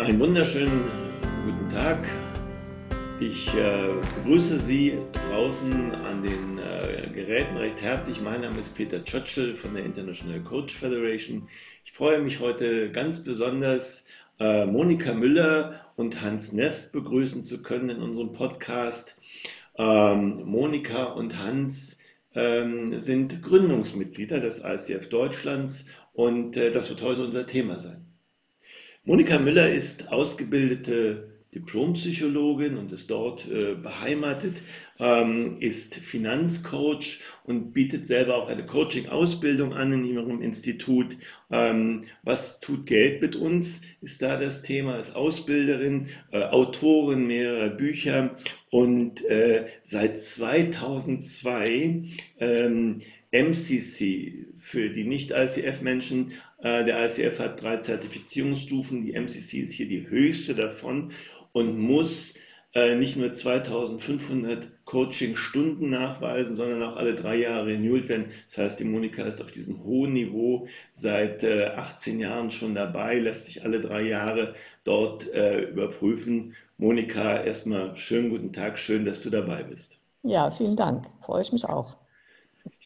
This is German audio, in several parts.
Einen wunderschönen guten Tag. Ich äh, begrüße Sie draußen an den äh, Geräten recht herzlich. Mein Name ist Peter Churchill von der International Coach Federation. Ich freue mich heute ganz besonders, äh, Monika Müller und Hans Neff begrüßen zu können in unserem Podcast. Ähm, Monika und Hans ähm, sind Gründungsmitglieder des ICF Deutschlands und äh, das wird heute unser Thema sein. Monika Müller ist ausgebildete Diplompsychologin und ist dort äh, beheimatet, ähm, ist Finanzcoach und bietet selber auch eine Coaching-Ausbildung an in ihrem Institut. Ähm, was tut Geld mit uns? Ist da das Thema, ist Ausbilderin, äh, Autorin mehrerer Bücher und äh, seit 2002 ähm, MCC für die Nicht-ICF-Menschen äh, der ICF hat drei Zertifizierungsstufen. Die MCC ist hier die höchste davon und muss äh, nicht nur 2500 Coaching-Stunden nachweisen, sondern auch alle drei Jahre renewed werden. Das heißt, die Monika ist auf diesem hohen Niveau seit 18 äh, Jahren schon dabei, lässt sich alle drei Jahre dort überprüfen. Monika, erstmal schönen guten Tag, schön, dass du dabei bist. Ja, vielen Dank, freue ich mich auch.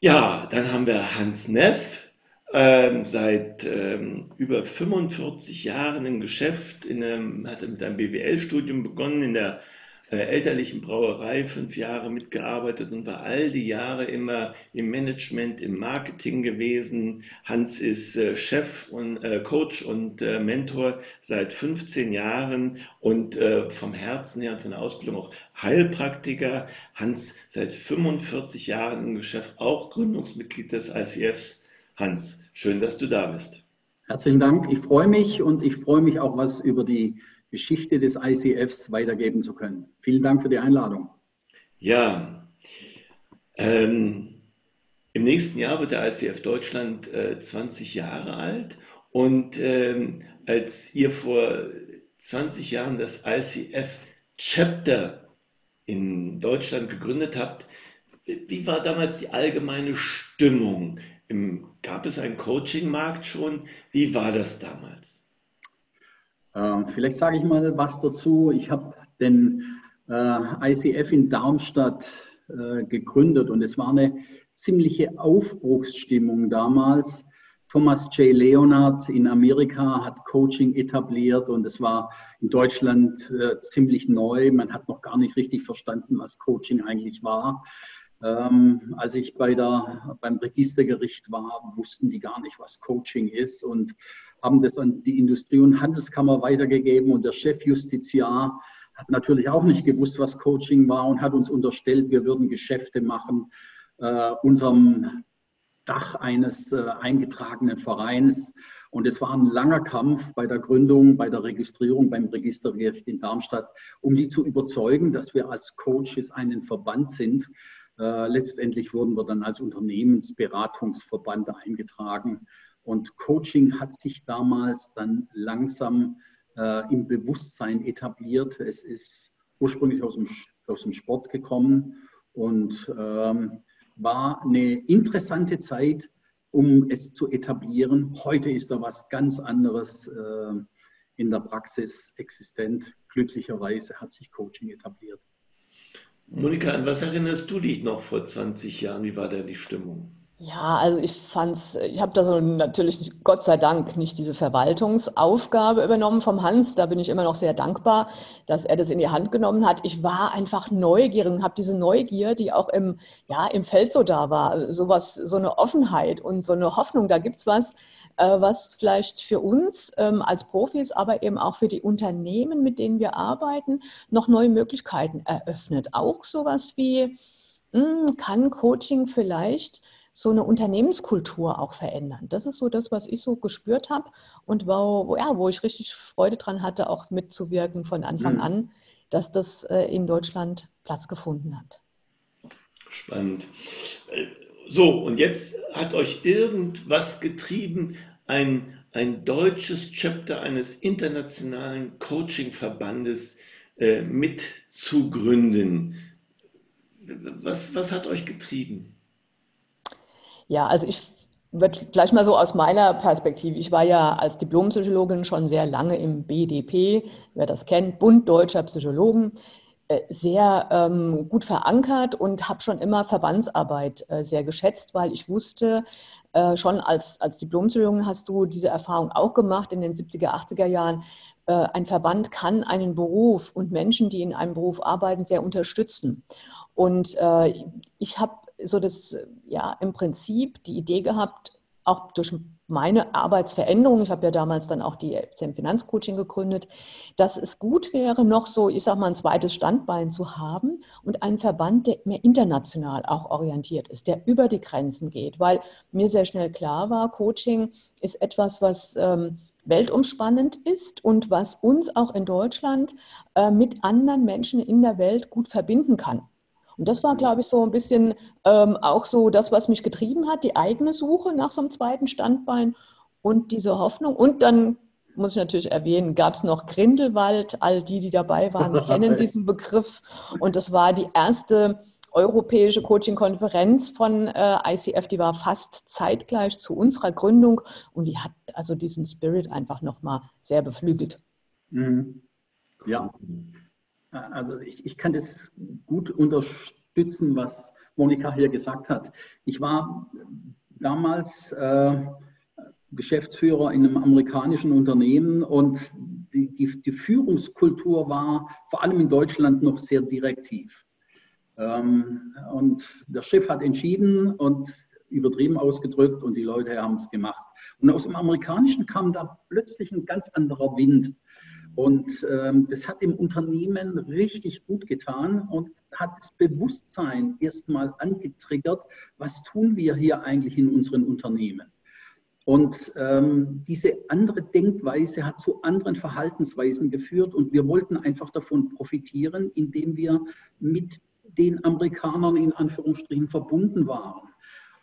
Ja, dann haben wir Hans Neff, ähm, seit ähm, über 45 Jahren im Geschäft, in einem, hat mit einem BWL-Studium begonnen, in der äh, elterlichen Brauerei fünf Jahre mitgearbeitet und war all die Jahre immer im Management, im Marketing gewesen. Hans ist äh, Chef und äh, Coach und äh, Mentor seit 15 Jahren und äh, vom Herzen her und von der Ausbildung auch Heilpraktiker. Hans seit 45 Jahren im Geschäft, auch Gründungsmitglied des ICFs. Hans, schön, dass du da bist. Herzlichen Dank. Ich freue mich und ich freue mich auch, was über die Geschichte des ICFs weitergeben zu können. Vielen Dank für die Einladung. Ja, ähm, im nächsten Jahr wird der ICF Deutschland äh, 20 Jahre alt und ähm, als ihr vor 20 Jahren das ICF Chapter in Deutschland gegründet habt, wie war damals die allgemeine Stimmung? Im, gab es einen Coaching-Markt schon? Wie war das damals? Äh, vielleicht sage ich mal was dazu. Ich habe den äh, ICF in Darmstadt äh, gegründet und es war eine ziemliche Aufbruchsstimmung damals. Thomas J. Leonard in Amerika hat Coaching etabliert und es war in Deutschland äh, ziemlich neu. Man hat noch gar nicht richtig verstanden, was Coaching eigentlich war. Ähm, als ich bei der, beim Registergericht war, wussten die gar nicht, was Coaching ist und haben das an die Industrie- und Handelskammer weitergegeben. Und der Chefjustiziar hat natürlich auch nicht gewusst, was Coaching war und hat uns unterstellt, wir würden Geschäfte machen äh, unterm Dach eines äh, eingetragenen Vereins. Und es war ein langer Kampf bei der Gründung, bei der Registrierung beim Registergericht in Darmstadt, um die zu überzeugen, dass wir als Coaches einen Verband sind, letztendlich wurden wir dann als Unternehmensberatungsverband eingetragen. Und Coaching hat sich damals dann langsam äh, im Bewusstsein etabliert. Es ist ursprünglich aus dem, aus dem Sport gekommen und ähm, war eine interessante Zeit, um es zu etablieren. Heute ist da was ganz anderes äh, in der Praxis existent. Glücklicherweise hat sich Coaching etabliert. Monika, an was erinnerst du dich noch vor 20 Jahren? Wie war da die Stimmung? Ja, also ich fand's, ich habe da so natürlich Gott sei Dank nicht diese Verwaltungsaufgabe übernommen vom Hans. Da bin ich immer noch sehr dankbar, dass er das in die Hand genommen hat. Ich war einfach neugierig und habe diese Neugier, die auch im, ja, im Feld so da war, sowas, so eine Offenheit und so eine Hoffnung, da gibt's was, äh, was vielleicht für uns ähm, als Profis, aber eben auch für die Unternehmen, mit denen wir arbeiten, noch neue Möglichkeiten eröffnet. Auch sowas wie, mh, hm, kann Coaching vielleicht so eine Unternehmenskultur auch verändern. Das ist so das, was ich so gespürt habe und wo, wo, ja, wo ich richtig Freude dran hatte, auch mitzuwirken von Anfang mhm. an, dass das äh, in Deutschland Platz gefunden hat. Spannend. So, und jetzt hat euch irgendwas getrieben, ein, ein deutsches Chapter eines internationalen Coaching-Verbandes äh, mitzugründen. Was, was hat euch getrieben? Ja, also ich wird vielleicht mal so aus meiner Perspektive. Ich war ja als Diplompsychologin schon sehr lange im BDP, wer das kennt, Bund Deutscher Psychologen, äh, sehr ähm, gut verankert und habe schon immer Verbandsarbeit äh, sehr geschätzt, weil ich wusste, äh, schon als, als Diplompsychologin hast du diese Erfahrung auch gemacht in den 70er, 80er Jahren. Äh, ein Verband kann einen Beruf und Menschen, die in einem Beruf arbeiten, sehr unterstützen. Und äh, ich habe so das, ja, im Prinzip die Idee gehabt, auch durch meine Arbeitsveränderung, ich habe ja damals dann auch die FCM Finanzcoaching gegründet, dass es gut wäre, noch so, ich sage mal, ein zweites Standbein zu haben und einen Verband, der mehr international auch orientiert ist, der über die Grenzen geht, weil mir sehr schnell klar war, Coaching ist etwas, was ähm, weltumspannend ist und was uns auch in Deutschland äh, mit anderen Menschen in der Welt gut verbinden kann. Und das war, glaube ich, so ein bisschen ähm, auch so das, was mich getrieben hat, die eigene Suche nach so einem zweiten Standbein und diese Hoffnung. Und dann muss ich natürlich erwähnen, gab es noch Grindelwald. All die, die dabei waren, kennen diesen Begriff. Und das war die erste europäische Coaching-Konferenz von äh, ICF, die war fast zeitgleich zu unserer Gründung und die hat also diesen Spirit einfach nochmal sehr beflügelt. Mhm. Ja, also ich, ich kann das gut unterstützen, was Monika hier gesagt hat. Ich war damals äh, Geschäftsführer in einem amerikanischen Unternehmen und die, die, die, Führungskultur war vor allem in Deutschland noch sehr direktiv. Ähm, und der Chef hat entschieden und übertrieben ausgedrückt und die Leute haben es gemacht. Und aus dem Amerikanischen kam da plötzlich ein ganz anderer Wind. Und ähm, das hat dem Unternehmen richtig gut getan und hat das Bewusstsein erstmal angetriggert, was tun wir hier eigentlich in unseren Unternehmen. Und ähm, diese andere Denkweise hat zu anderen Verhaltensweisen geführt und wir wollten einfach davon profitieren, indem wir mit den Amerikanern in Anführungsstrichen verbunden waren.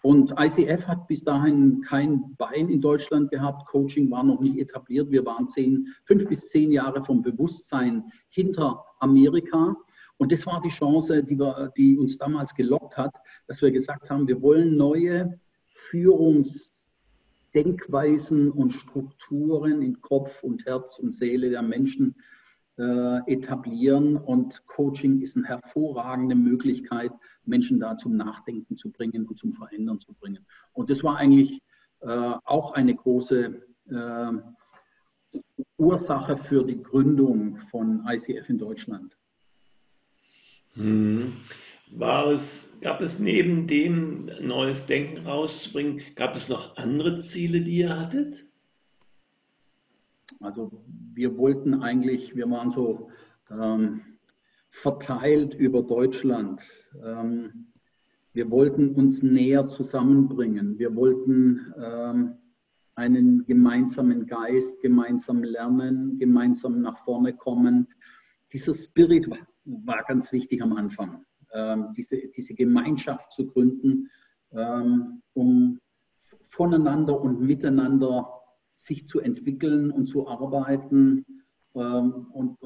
Und ICF hat bis dahin kein Bein in Deutschland gehabt. Coaching war noch nicht etabliert. Wir waren zehn, fünf bis zehn Jahre vom Bewusstsein hinter Amerika. Und das war die Chance, die, wir, die uns damals gelockt hat, dass wir gesagt haben, wir wollen neue Führungsdenkweisen und Strukturen in Kopf und Herz und Seele der Menschen äh, etablieren. Und Coaching ist eine hervorragende Möglichkeit, Menschen da zum Nachdenken zu bringen und zum Verändern zu bringen. Und das war eigentlich äh, auch eine große äh, Ursache für die Gründung von ICF in Deutschland. Hm. War es, gab es neben dem neues Denken rauszubringen, gab es noch andere Ziele, die ihr hattet? Also wir wollten eigentlich, wir waren so ähm, verteilt über Deutschland. Ähm, wir wollten uns näher zusammenbringen. Wir wollten ähm, einen gemeinsamen Geist, gemeinsam lernen, gemeinsam nach vorne kommen. Dieser Spirit war, ganz wichtig am Anfang, ähm, diese, diese Gemeinschaft zu gründen, ähm, um voneinander und miteinander sich zu entwickeln und zu arbeiten. Ähm, und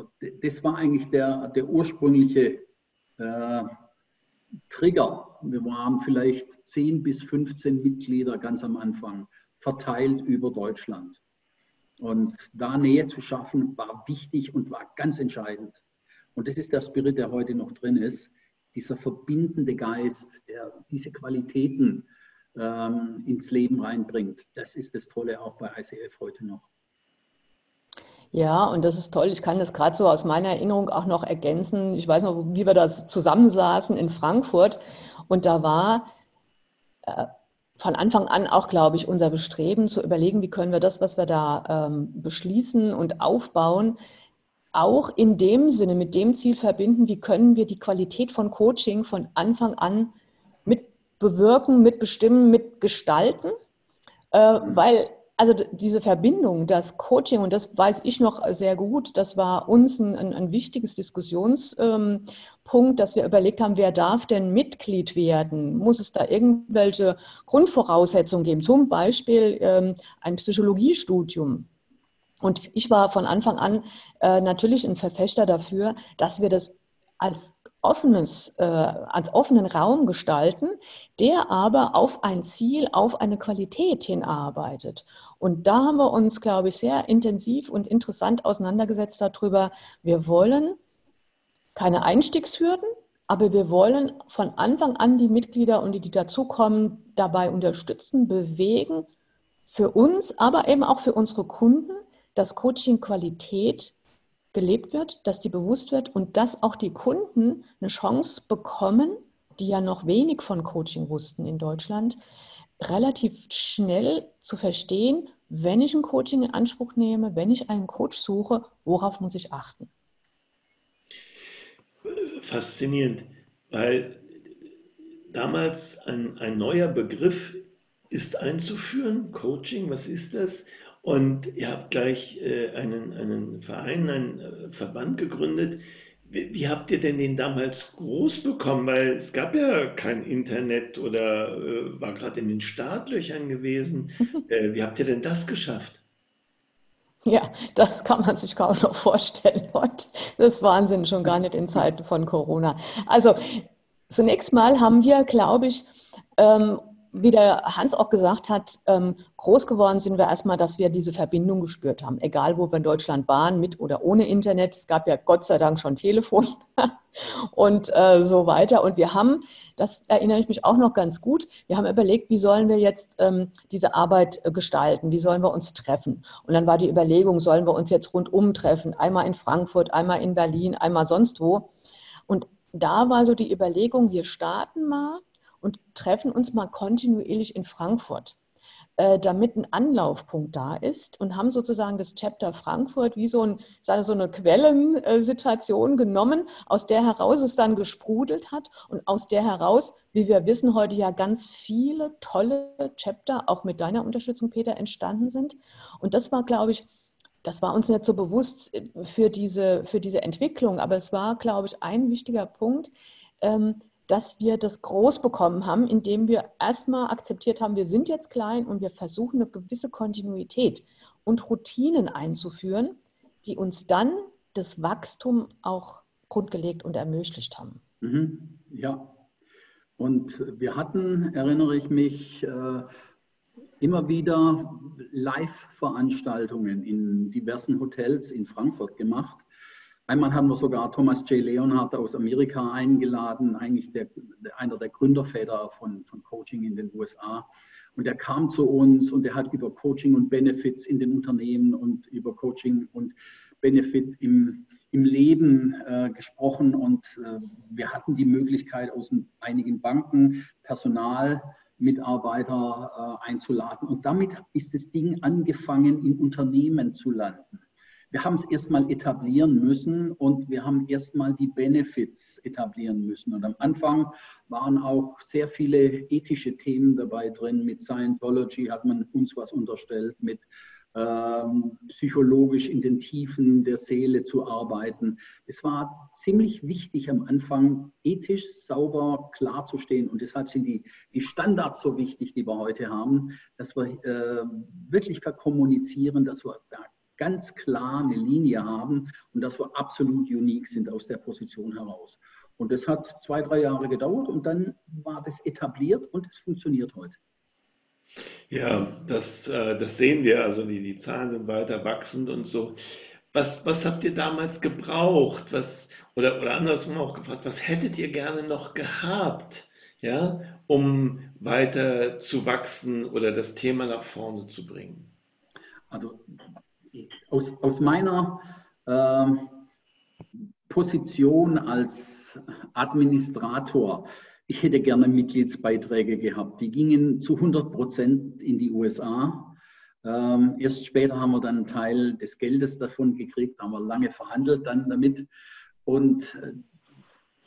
das war eigentlich der, der ursprüngliche äh, Trigger. Wir waren vielleicht 10 bis 15 Mitglieder ganz am Anfang, verteilt über Deutschland. Und da Nähe zu schaffen, war wichtig und war ganz entscheidend. Und das ist der Spirit, der heute noch drin ist. Dieser verbindende Geist, der diese Qualitäten ähm, ins Leben reinbringt. Das ist das Tolle auch bei ICF heute noch. Ja, und das ist toll. Ich kann das gerade so aus meiner Erinnerung auch noch ergänzen. Ich weiß noch, wie wir da zusammensaßen in Frankfurt. Und da war äh, von Anfang an auch, glaube ich, unser Bestreben zu überlegen, wie können wir das, was wir da ähm, beschließen und aufbauen, auch in dem Sinne mit dem Ziel verbinden, wie können wir die Qualität von Coaching von Anfang an bewirken, mitbestimmen, mitgestalten, äh, weil also diese Verbindung, das Coaching, und das weiß ich noch sehr gut, das war uns ein, ein, ein wichtiges Diskussionspunkt, ähm, dass wir überlegt haben, wer darf denn Mitglied werden? Muss es da irgendwelche Grundvoraussetzungen geben? Zum Beispiel ähm, ein Psychologiestudium. Und ich war von Anfang an äh, natürlich ein Verfechter dafür, dass wir das als offenes, äh, als offenen Raum gestalten, der aber auf ein Ziel, auf eine Qualität hinarbeitet. Und da haben wir uns, glaube ich, sehr intensiv und interessant auseinandergesetzt darüber. Wir wollen keine Einstiegshürden, aber wir wollen von Anfang an die Mitglieder und die, die dazukommen, dabei unterstützen, bewegen, für uns, aber eben auch für unsere Kunden, dass Coaching Qualität gelebt wird, dass die bewusst wird und dass auch die Kunden eine Chance bekommen, die ja noch wenig von Coaching wussten in Deutschland, relativ schnell zu verstehen, wenn ich ein Coaching in Anspruch nehme, wenn ich einen Coach suche, worauf muss ich achten? Faszinierend, weil damals ein, ein neuer Begriff ist einzuführen, Coaching, was ist das? Und ihr habt gleich äh, einen, einen Verein, einen äh, Verband gegründet. Wie, wie, habt ihr denn den damals groß bekommen? Weil es gab ja kein Internet oder äh, war gerade in den Startlöchern gewesen. Äh, wie habt ihr denn das geschafft? Ja, das kann man sich kaum noch vorstellen heute. Das ist Wahnsinn, schon gar nicht in Zeiten von Corona. Also zunächst mal haben wir, glaube ich, ähm, wie der Hans auch gesagt hat, ähm, groß geworden sind wir erstmal, dass wir diese Verbindung gespürt haben. Egal, wo wir in Deutschland waren, mit oder ohne Internet. Es gab ja Gott sei Dank schon Telefon und äh, so weiter. Und wir haben, das erinnere ich mich auch noch ganz gut, wir haben überlegt, wie sollen wir jetzt ähm, diese Arbeit gestalten? Wie sollen wir uns treffen? Und dann war die Überlegung, sollen wir uns jetzt rundum treffen? Einmal in Frankfurt, einmal in Berlin, einmal sonst wo. Und da war so die Überlegung, wir starten mal und treffen uns mal kontinuierlich in Frankfurt, äh, damit ein Anlaufpunkt da ist und haben sozusagen das Chapter Frankfurt wie so, ein, so eine Quellensituation genommen, aus der heraus es dann gesprudelt hat und aus der heraus, wie wir wissen, heute ja ganz viele tolle Chapter, auch mit deiner Unterstützung, Peter, entstanden sind. Und das war, glaube ich, das war uns nicht so bewusst äh, für diese, für diese Entwicklung, aber es war, glaube ich, ein wichtiger Punkt, ähm, dass wir das groß bekommen haben, indem wir erstmal akzeptiert haben, wir sind jetzt klein und wir versuchen eine gewisse Kontinuität und Routinen einzuführen, die uns dann das Wachstum auch grundgelegt und ermöglicht haben. Mhm. Ja, und wir hatten, erinnere ich mich, äh, immer wieder Live-Veranstaltungen in diversen Hotels in Frankfurt gemacht Einmal haben wir sogar Thomas J. Leonhardt aus Amerika eingeladen, eigentlich der, einer der Gründerväter von, von Coaching in den USA. Und er kam zu uns und er hat über Coaching und Benefits in den Unternehmen und über Coaching und Benefit im, im Leben äh, gesprochen. Und äh, wir hatten die Möglichkeit, aus einigen Banken Personal Mitarbeiter äh, einzuladen. Und damit ist das Ding angefangen, in Unternehmen zu landen wir haben es erstmal etablieren müssen und wir haben erstmal die Benefits etablieren müssen. Und am Anfang waren auch sehr viele ethische Themen dabei drin. Mit Scientology hat man uns was unterstellt, mit ähm, psychologisch in den Tiefen der Seele zu arbeiten. Es war ziemlich wichtig am Anfang, ethisch sauber klar zu stehen. Und deshalb sind die, die Standards so wichtig, die wir heute haben, dass wir äh, wirklich verkommunizieren, dass wir da ganz klar eine Linie haben und dass wir absolut unique sind aus der Position heraus. Und das hat zwei, drei Jahre gedauert und dann war das etabliert und es funktioniert heute. Ja, das, äh, das sehen wir. Also die, die Zahlen sind weiter wachsend und so. Was, was habt ihr damals gebraucht? Was, oder, oder andersrum auch gefragt, was hättet ihr gerne noch gehabt, ja, um weiter zu wachsen oder das Thema nach vorne zu bringen? Also aus, aus meiner äh, Position als Administrator, ich hätte gerne Mitgliedsbeiträge gehabt. Die gingen zu 100 Prozent in die USA. Ähm, erst später haben wir dann einen Teil des Geldes davon gekriegt, haben wir lange verhandelt dann damit. Und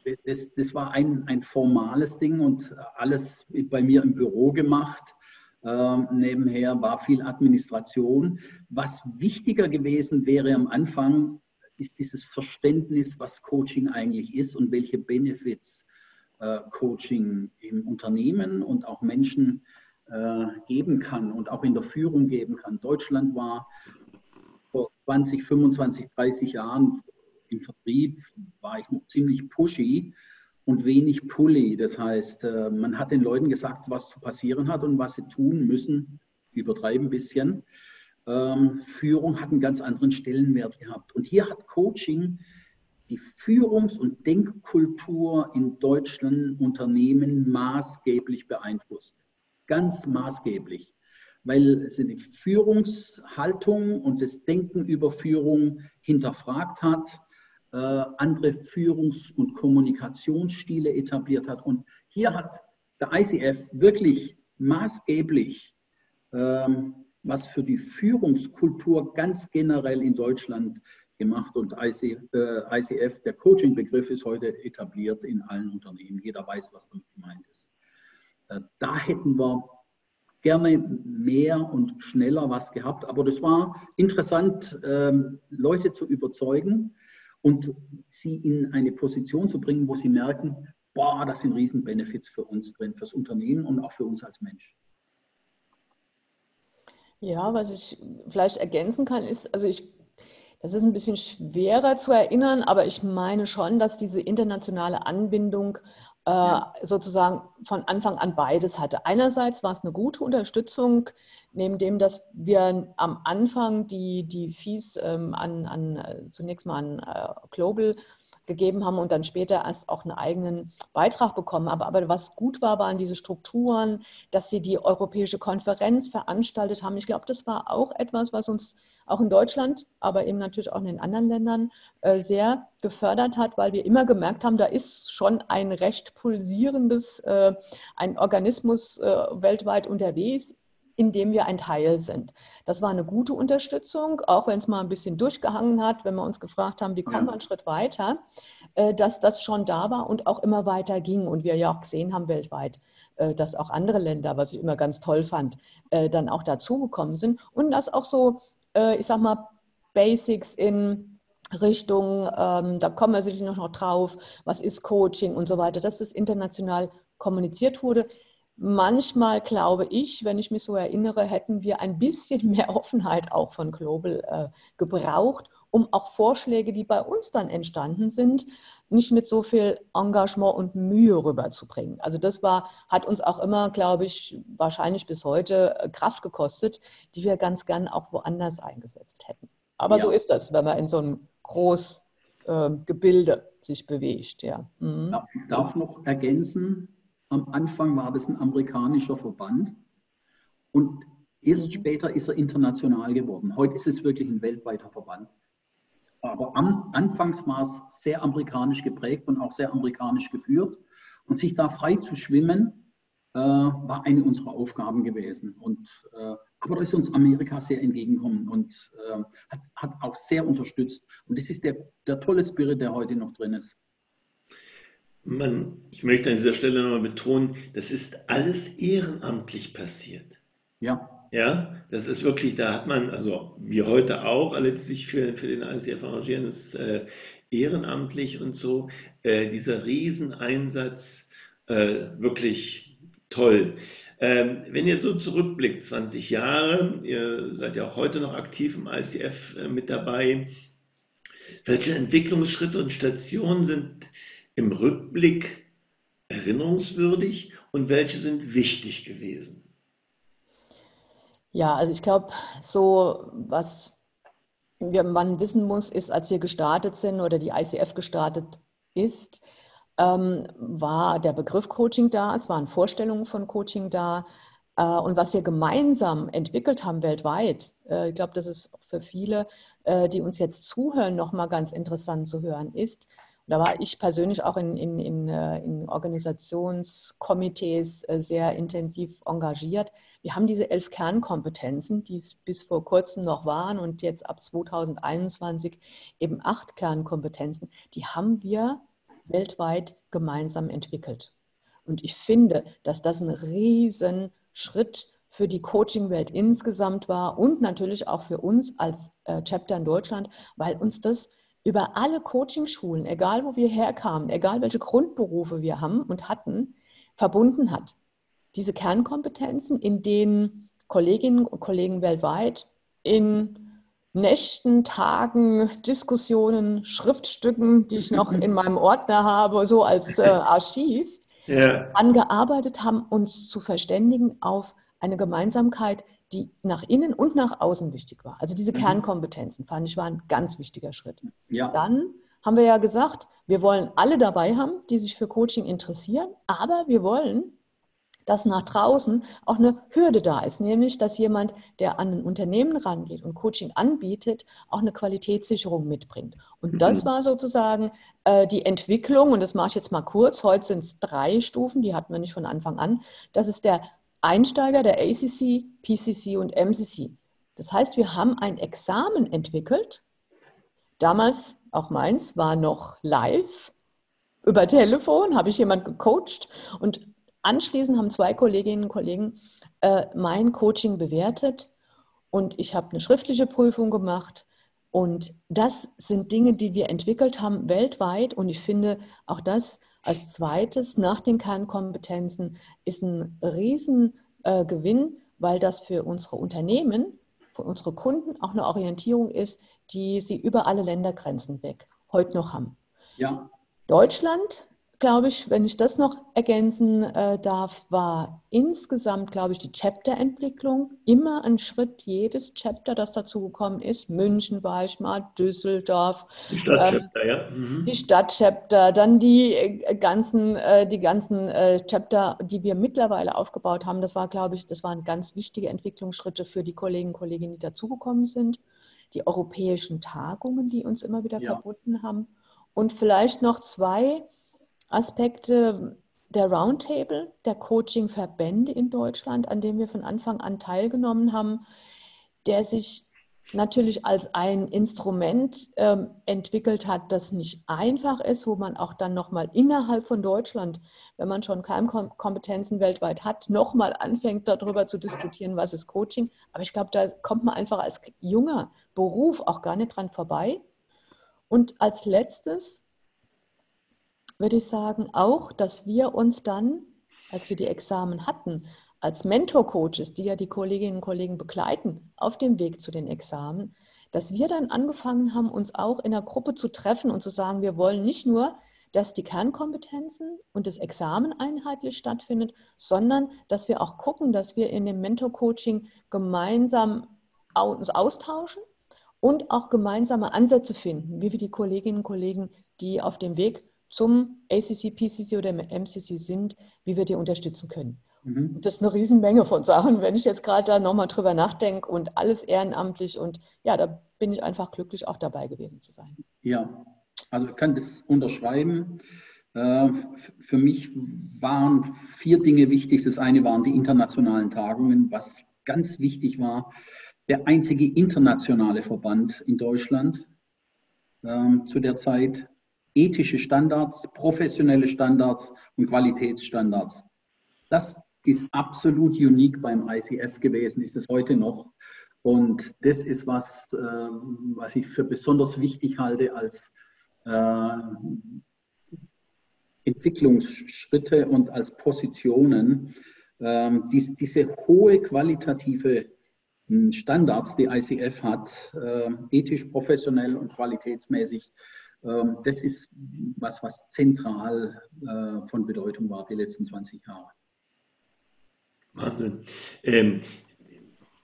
äh, das, das war ein, ein formales Ding und alles bei mir im Büro gemacht. Ähm, nebenher war viel Administration. Was wichtiger gewesen wäre am Anfang, ist dieses Verständnis, was Coaching eigentlich ist und welche Benefits äh, Coaching im Unternehmen und auch Menschen äh, geben kann und auch in der Führung geben kann. Deutschland war vor 20, 25, 30 Jahren im Vertrieb war ich noch ziemlich pushy und wenig pully. Das heißt, äh, man hat den Leuten gesagt, was zu passieren hat und was sie tun müssen. Übertreiben ein bisschen. Ähm, Führung hat einen ganz anderen Stellenwert gehabt. Und hier hat Coaching die Führungs- und Denkkultur in deutschen Unternehmen maßgeblich beeinflusst. Ganz maßgeblich, weil es die Führungshaltung und das Denken über Führung hinterfragt hat, andere Führungs- und Kommunikationsstile etabliert hat. Und hier hat der ICF wirklich maßgeblich ähm, was für die Führungskultur ganz generell in Deutschland gemacht und IC, äh, ICF, der Coaching-Begriff ist heute etabliert in allen Unternehmen. Jeder weiß, was damit gemeint ist. Äh, da hätten wir gerne mehr und schneller was gehabt, aber das war interessant, äh, Leute zu überzeugen und sie in eine Position zu bringen, wo sie merken, boah, das sind Riesen-Benefits für uns drin, fürs Unternehmen und auch für uns als Mensch. Ja, was ich vielleicht ergänzen kann, ist, also ich das ist ein bisschen schwerer zu erinnern, aber ich meine schon, dass diese internationale Anbindung ja. sozusagen von Anfang an beides hatte. Einerseits war es eine gute Unterstützung, neben dem, dass wir am Anfang die, die Fees ähm, an, an, äh, zunächst mal an äh, Global gegeben haben und dann später erst auch einen eigenen Beitrag bekommen. Aber, aber was gut war, waren diese Strukturen, dass sie die Europäische Konferenz veranstaltet haben. Ich glaube, das war auch etwas, was uns auch in Deutschland, aber eben natürlich auch in den anderen Ländern äh, sehr gefördert hat, weil wir immer gemerkt haben, da ist schon ein recht pulsierendes, äh, ein Organismus äh, weltweit unterwegs, in dem wir ein Teil sind. Das war eine gute Unterstützung, auch wenn es mal ein bisschen durchgehangen hat, wenn wir uns gefragt haben, wie kommen wir einen Schritt weiter, äh, dass das schon da war und auch immer weiter ging. Und wir ja auch gesehen haben weltweit, äh, dass auch andere Länder, was ich immer ganz toll fand, äh, dann auch dazugekommen sind. Und dass auch so, ich sag mal, Basics in Richtung, ähm, da kommen wir sicherlich noch drauf, was ist Coaching und so weiter, dass das international kommuniziert wurde manchmal glaube ich, wenn ich mich so erinnere, hätten wir ein bisschen mehr Offenheit auch von Global äh, gebraucht, um auch Vorschläge, die bei uns dann entstanden sind, nicht mit so viel Engagement und Mühe rüberzubringen. Also das war, hat uns auch immer, glaube ich, wahrscheinlich bis heute äh, Kraft gekostet, die wir ganz gern auch woanders eingesetzt hätten. Aber ja. so ist das, wenn man in so einem Großgebilde äh, sich bewegt. Ja. Mhm. Ich darf noch ergänzen, am Anfang war das ein amerikanischer Verband und erst mhm. später ist er international geworden. Heute ist es wirklich ein weltweiter Verband. Aber am, anfangs war es sehr amerikanisch geprägt und auch sehr amerikanisch geführt. Und sich da frei zu schwimmen, äh, war eine unserer Aufgaben gewesen. Und, äh, aber da ist uns Amerika sehr entgegengekommen und äh, hat, hat, auch sehr unterstützt. Und das ist der, der tolle Spirit, der heute noch drin ist. Man, ich möchte an dieser Stelle nochmal betonen, das ist alles ehrenamtlich passiert. Ja. Ja, das ist wirklich, da hat man, also wie heute auch, alle, die sich für, für den ICF arrangieren, ist äh, ehrenamtlich und so. Äh, dieser Rieseneinsatz, äh, wirklich toll. Ähm, wenn ihr so zurückblickt, 20 Jahre, ihr seid ja auch heute noch aktiv im ICF äh, mit dabei. Welche Entwicklungsschritte und Stationen sind im Rückblick erinnerungswürdig und welche sind wichtig gewesen? Ja, also ich glaube, so was man wissen muss, ist, als wir gestartet sind oder die ICF gestartet ist, ähm, war der Begriff Coaching da, es waren Vorstellungen von Coaching da. Äh, und was wir gemeinsam entwickelt haben weltweit, äh, ich glaube, das ist für viele, äh, die uns jetzt zuhören, nochmal ganz interessant zu hören, ist, da war ich persönlich auch in, in, in, äh, in Organisationskomitees äh, sehr intensiv engagiert. Wir haben diese elf Kernkompetenzen, die es bis vor kurzem noch waren und jetzt ab 2021 eben acht Kernkompetenzen, die haben wir weltweit gemeinsam entwickelt. Und ich finde, dass das ein Riesenschritt für die Coaching-Welt insgesamt war und natürlich auch für uns als äh, Chapter in Deutschland, weil uns das über alle Coachingschulen, egal wo wir herkamen, egal welche Grundberufe wir haben und hatten, verbunden hat. Diese Kernkompetenzen, in denen Kolleginnen und Kollegen weltweit in Nächten, Tagen, Diskussionen, Schriftstücken, die ich noch in meinem Ordner habe, so als äh, Archiv, ja. angearbeitet haben, uns zu verständigen auf eine Gemeinsamkeit, die nach innen und nach außen wichtig war. Also diese mhm. Kernkompetenzen fand ich war ein ganz wichtiger Schritt. Ja. Dann haben wir ja gesagt, wir wollen alle dabei haben, die sich für Coaching interessieren, aber wir wollen, dass nach draußen auch eine Hürde da ist, nämlich dass jemand, der an ein Unternehmen rangeht und Coaching anbietet, auch eine Qualitätssicherung mitbringt. Und das mhm. war sozusagen äh, die Entwicklung, und das mache ich jetzt mal kurz, heute sind es drei Stufen, die hatten wir nicht von Anfang an. Das ist der Einsteiger der ACC, PCC und MCC. Das heißt, wir haben ein Examen entwickelt. Damals, auch meins, war noch live. Über Telefon habe ich jemand gecoacht und anschließend haben zwei Kolleginnen und Kollegen äh, mein Coaching bewertet und ich habe eine schriftliche Prüfung gemacht. Und das sind Dinge, die wir entwickelt haben weltweit. Und ich finde, auch das als zweites nach den Kernkompetenzen ist ein Riesengewinn, äh, weil das für unsere Unternehmen, für unsere Kunden auch eine Orientierung ist, die sie über alle Ländergrenzen weg heute noch haben. Ja. Deutschland glaube ich, wenn ich das noch ergänzen äh, darf, war insgesamt, glaube ich, die Chapter-Entwicklung immer ein Schritt, jedes Chapter, das dazugekommen ist. München war ich mal, Düsseldorf. Die Stadtchapter, ähm, ja. Mhm. Die Stadtchapter, dann die äh, ganzen, äh, die ganzen äh, Chapter, die wir mittlerweile aufgebaut haben. Das war, glaube ich, das waren ganz wichtige Entwicklungsschritte für die Kollegen und Kolleginnen, die dazugekommen sind. Die europäischen Tagungen, die uns immer wieder ja. verbunden haben. Und vielleicht noch zwei Aspekte der Roundtable, der Coaching-Verbände in Deutschland, an dem wir von Anfang an teilgenommen haben, der sich natürlich als ein Instrument ähm, entwickelt hat, das nicht einfach ist, wo man auch dann nochmal innerhalb von Deutschland, wenn man schon Keimkompetenzen weltweit hat, nochmal anfängt darüber zu diskutieren, was ist Coaching. Aber ich glaube, da kommt man einfach als junger Beruf auch gar nicht dran vorbei. Und als letztes würde ich sagen, auch, dass wir uns dann, als wir die Examen hatten, als Mentor-Coaches, die ja die Kolleginnen und Kollegen begleiten auf dem Weg zu den Examen, dass wir dann angefangen haben, uns auch in der Gruppe zu treffen und zu sagen, wir wollen nicht nur, dass die Kernkompetenzen und das Examen einheitlich stattfindet, sondern dass wir auch gucken, dass wir in dem Mentor-Coaching gemeinsam uns austauschen und auch gemeinsame Ansätze finden, wie wir die Kolleginnen und Kollegen, die auf dem Weg zum ACC, PCC oder MCC sind, wie wir die unterstützen können. Mhm. Das ist eine Riesenmenge von Sachen, wenn ich jetzt gerade da nochmal drüber nachdenke und alles ehrenamtlich und ja, da bin ich einfach glücklich, auch dabei gewesen zu sein. Ja, also ich kann das unterschreiben. Äh, für mich waren vier Dinge wichtig. Das eine waren die internationalen Tagungen, was ganz wichtig war. Der einzige internationale Verband in Deutschland ähm, zu der Zeit ethische Standards, professionelle Standards und Qualitätsstandards. Das ist absolut unique beim ICF gewesen, ist es heute noch. Und das ist was, äh, was ich für besonders wichtig halte als äh, Entwicklungsschritte und als Positionen. Ähm, diese hohe qualitative hm, Standards, die ICF hat, äh, ethisch, professionell und qualitätsmäßig, das ist was, was zentral äh, von Bedeutung war die letzten 20 Jahre. Wahnsinn. Ähm,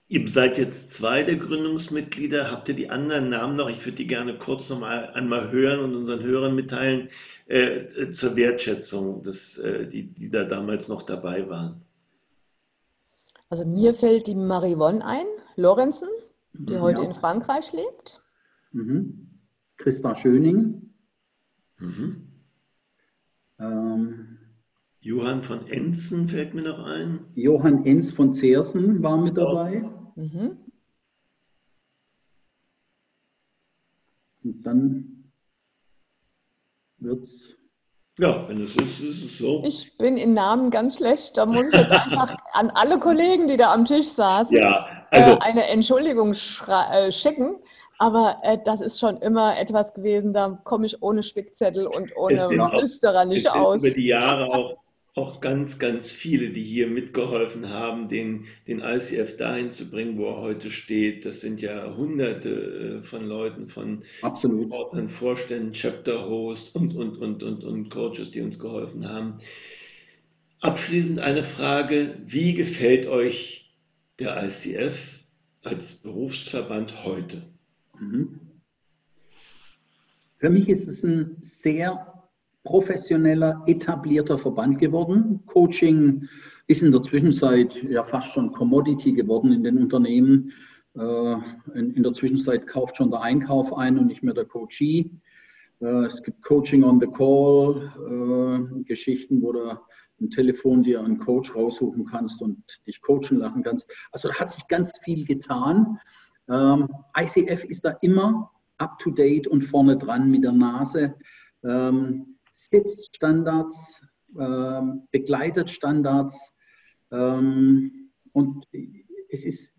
ihr seid jetzt zwei der Gründungsmitglieder. Habt ihr die anderen Namen noch? Ich würde die gerne kurz noch mal einmal hören und unseren Hörern mitteilen äh, zur Wertschätzung, dass, äh, die, die da damals noch dabei waren. Also mir fällt die Marivonne ein, Lorenzen, die mhm, heute ja. in Frankreich lebt. Mhm. Christa Schöning. Mhm. Ähm, Johann von Enzen fällt mir noch ein. Johann Enz von Zersen war mit dabei. Mhm. Und dann wird es. Ja, wenn es ist, ist es so. Ich bin in Namen ganz schlecht. Da muss ich jetzt einfach an alle Kollegen, die da am Tisch saßen, ja, also, äh, eine Entschuldigung äh, schicken. Aber äh, das ist schon immer etwas gewesen, da komme ich ohne Spickzettel und ohne Flüsterer nicht aus. Über die Jahre auch auch ganz, ganz viele, die hier mitgeholfen haben, den, den ICF dahin zu bringen, wo er heute steht. Das sind ja hunderte äh, von Leuten, von Absolut. Ordnern, Vorständen, Chapter Host und, und, und, und, und Coaches, die uns geholfen haben. Abschließend eine Frage, wie gefällt euch der ICF als Berufsverband heute? Mhm. Für mich ist es ein sehr professioneller, etablierter Verband geworden. Coaching ist in der Zwischenzeit ja fast schon Commodity geworden in den Unternehmen. Äh, in der Zwischenzeit kauft schon der Einkauf ein und nicht mehr der Coachee. Äh, es gibt Coaching on the Call, äh, Geschichten, wo du ein Telefon dir einen Coach raussuchen kannst und dich coachen lassen kannst. Also da hat sich ganz viel getan. Ähm, ICF ist da immer up to date und vorne dran mit der Nase. Ähm, setzt Standards, ähm, begleitet Standards ähm, und es ist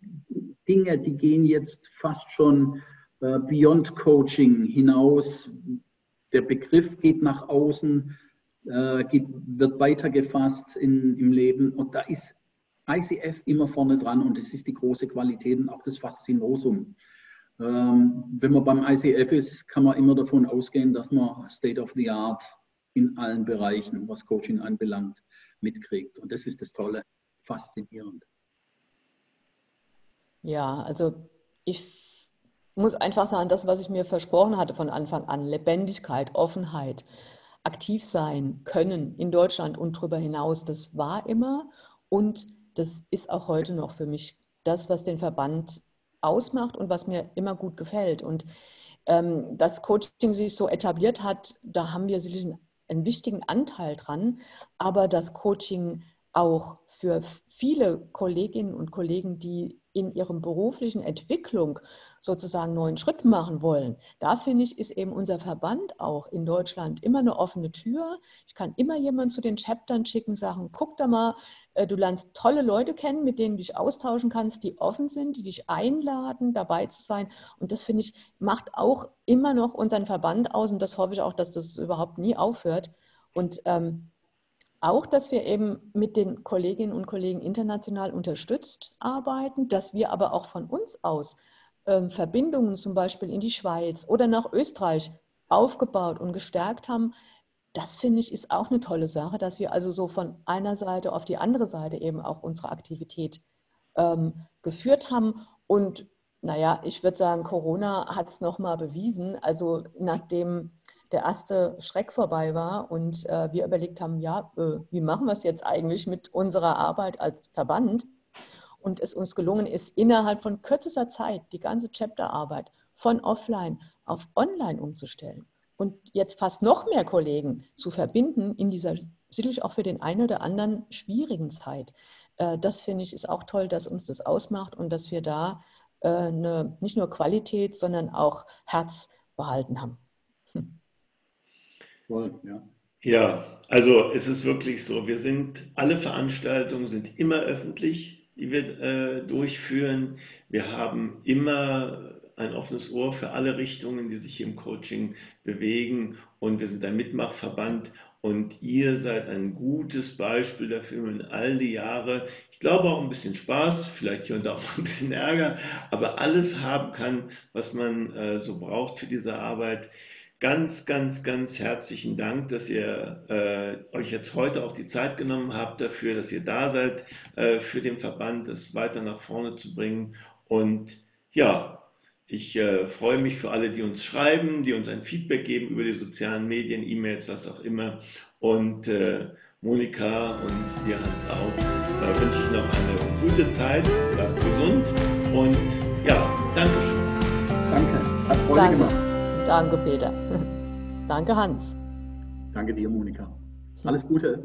Dinge, die gehen jetzt fast schon äh, beyond Coaching hinaus. Der Begriff geht nach außen, äh, geht, wird weitergefasst in, im Leben und da ist ICF immer vorne dran und das ist die große Qualität und auch das Faszinosum. Ähm, wenn man beim ICF ist, kann man immer davon ausgehen, dass man State of the Art in allen Bereichen, was Coaching anbelangt, mitkriegt. Und das ist das Tolle, faszinierend. Ja, also ich muss einfach sagen, das, was ich mir versprochen hatte von Anfang an, Lebendigkeit, Offenheit, aktiv sein können in Deutschland und darüber hinaus, das war immer und das ist auch heute noch für mich das, was den Verband ausmacht und was mir immer gut gefällt. Und ähm, dass Coaching sich so etabliert hat, da haben wir sicherlich einen einen wichtigen Anteil dran, aber das Coaching auch für viele Kolleginnen und Kollegen, die in ihrem beruflichen Entwicklung sozusagen neuen Schritt machen wollen. Da finde ich, ist eben unser Verband auch in Deutschland immer eine offene Tür. Ich kann immer jemanden zu den Chaptern schicken, sagen, guck da mal, äh, du lernst tolle Leute kennen, mit denen du dich austauschen kannst, die offen sind, die dich einladen, dabei zu sein. Und das finde ich, macht auch immer noch unseren Verband aus und das hoffe ich auch, dass das überhaupt nie aufhört. Und ähm, auch, dass wir eben mit den Kolleginnen und Kollegen international unterstützt arbeiten, dass wir aber auch von uns aus ähm, Verbindungen zum Beispiel in die Schweiz oder nach Österreich aufgebaut und gestärkt haben. Das finde ich ist auch eine tolle Sache, dass wir also so von einer Seite auf die andere Seite eben auch unsere Aktivität ähm, geführt haben. Und naja, ich würde sagen, Corona hat es nochmal bewiesen. Also nachdem der erste Schreck vorbei war und äh, wir überlegt haben, ja, äh, wie machen wir es jetzt eigentlich mit unserer Arbeit als Verband? Und es uns gelungen ist, innerhalb von kürzester Zeit die ganze Chapterarbeit von offline auf online umzustellen und jetzt fast noch mehr Kollegen zu verbinden in dieser sicherlich auch für den einen oder anderen schwierigen Zeit. Äh, das finde ich ist auch toll, dass uns das ausmacht und dass wir da äh, eine, nicht nur Qualität, sondern auch Herz behalten haben. Voll, ja. Ja, also es ist wirklich so, wir sind, alle Veranstaltungen sind immer öffentlich, die wir äh, durchführen. Wir haben immer ein offenes Ohr für alle Richtungen, die sich im Coaching bewegen und wir sind ein Mitmachverband und ihr seid ein gutes Beispiel dafür in all die Jahre. Ich glaube auch ein bisschen Spaß, vielleicht hier und da auch ein bisschen Ärger, aber alles haben kann, was man äh, so braucht für diese Arbeit. Ganz, ganz, ganz herzlichen Dank, dass ihr äh, euch jetzt heute auch die Zeit genommen habt dafür, dass ihr da seid, äh, für den Verband es weiter nach vorne zu bringen. Und ja, ich äh, freue mich für alle, die uns schreiben, die uns ein Feedback geben über die sozialen Medien, E-Mails, was auch immer. Und äh, Monika und dir Hans auch wünsche ich noch eine gute Zeit, bleibt gesund und ja, Dankeschön. Danke, hat Freude Danke. gemacht. Danke, Peter. Danke, Hans. Danke dir, Monika. Alles Gute.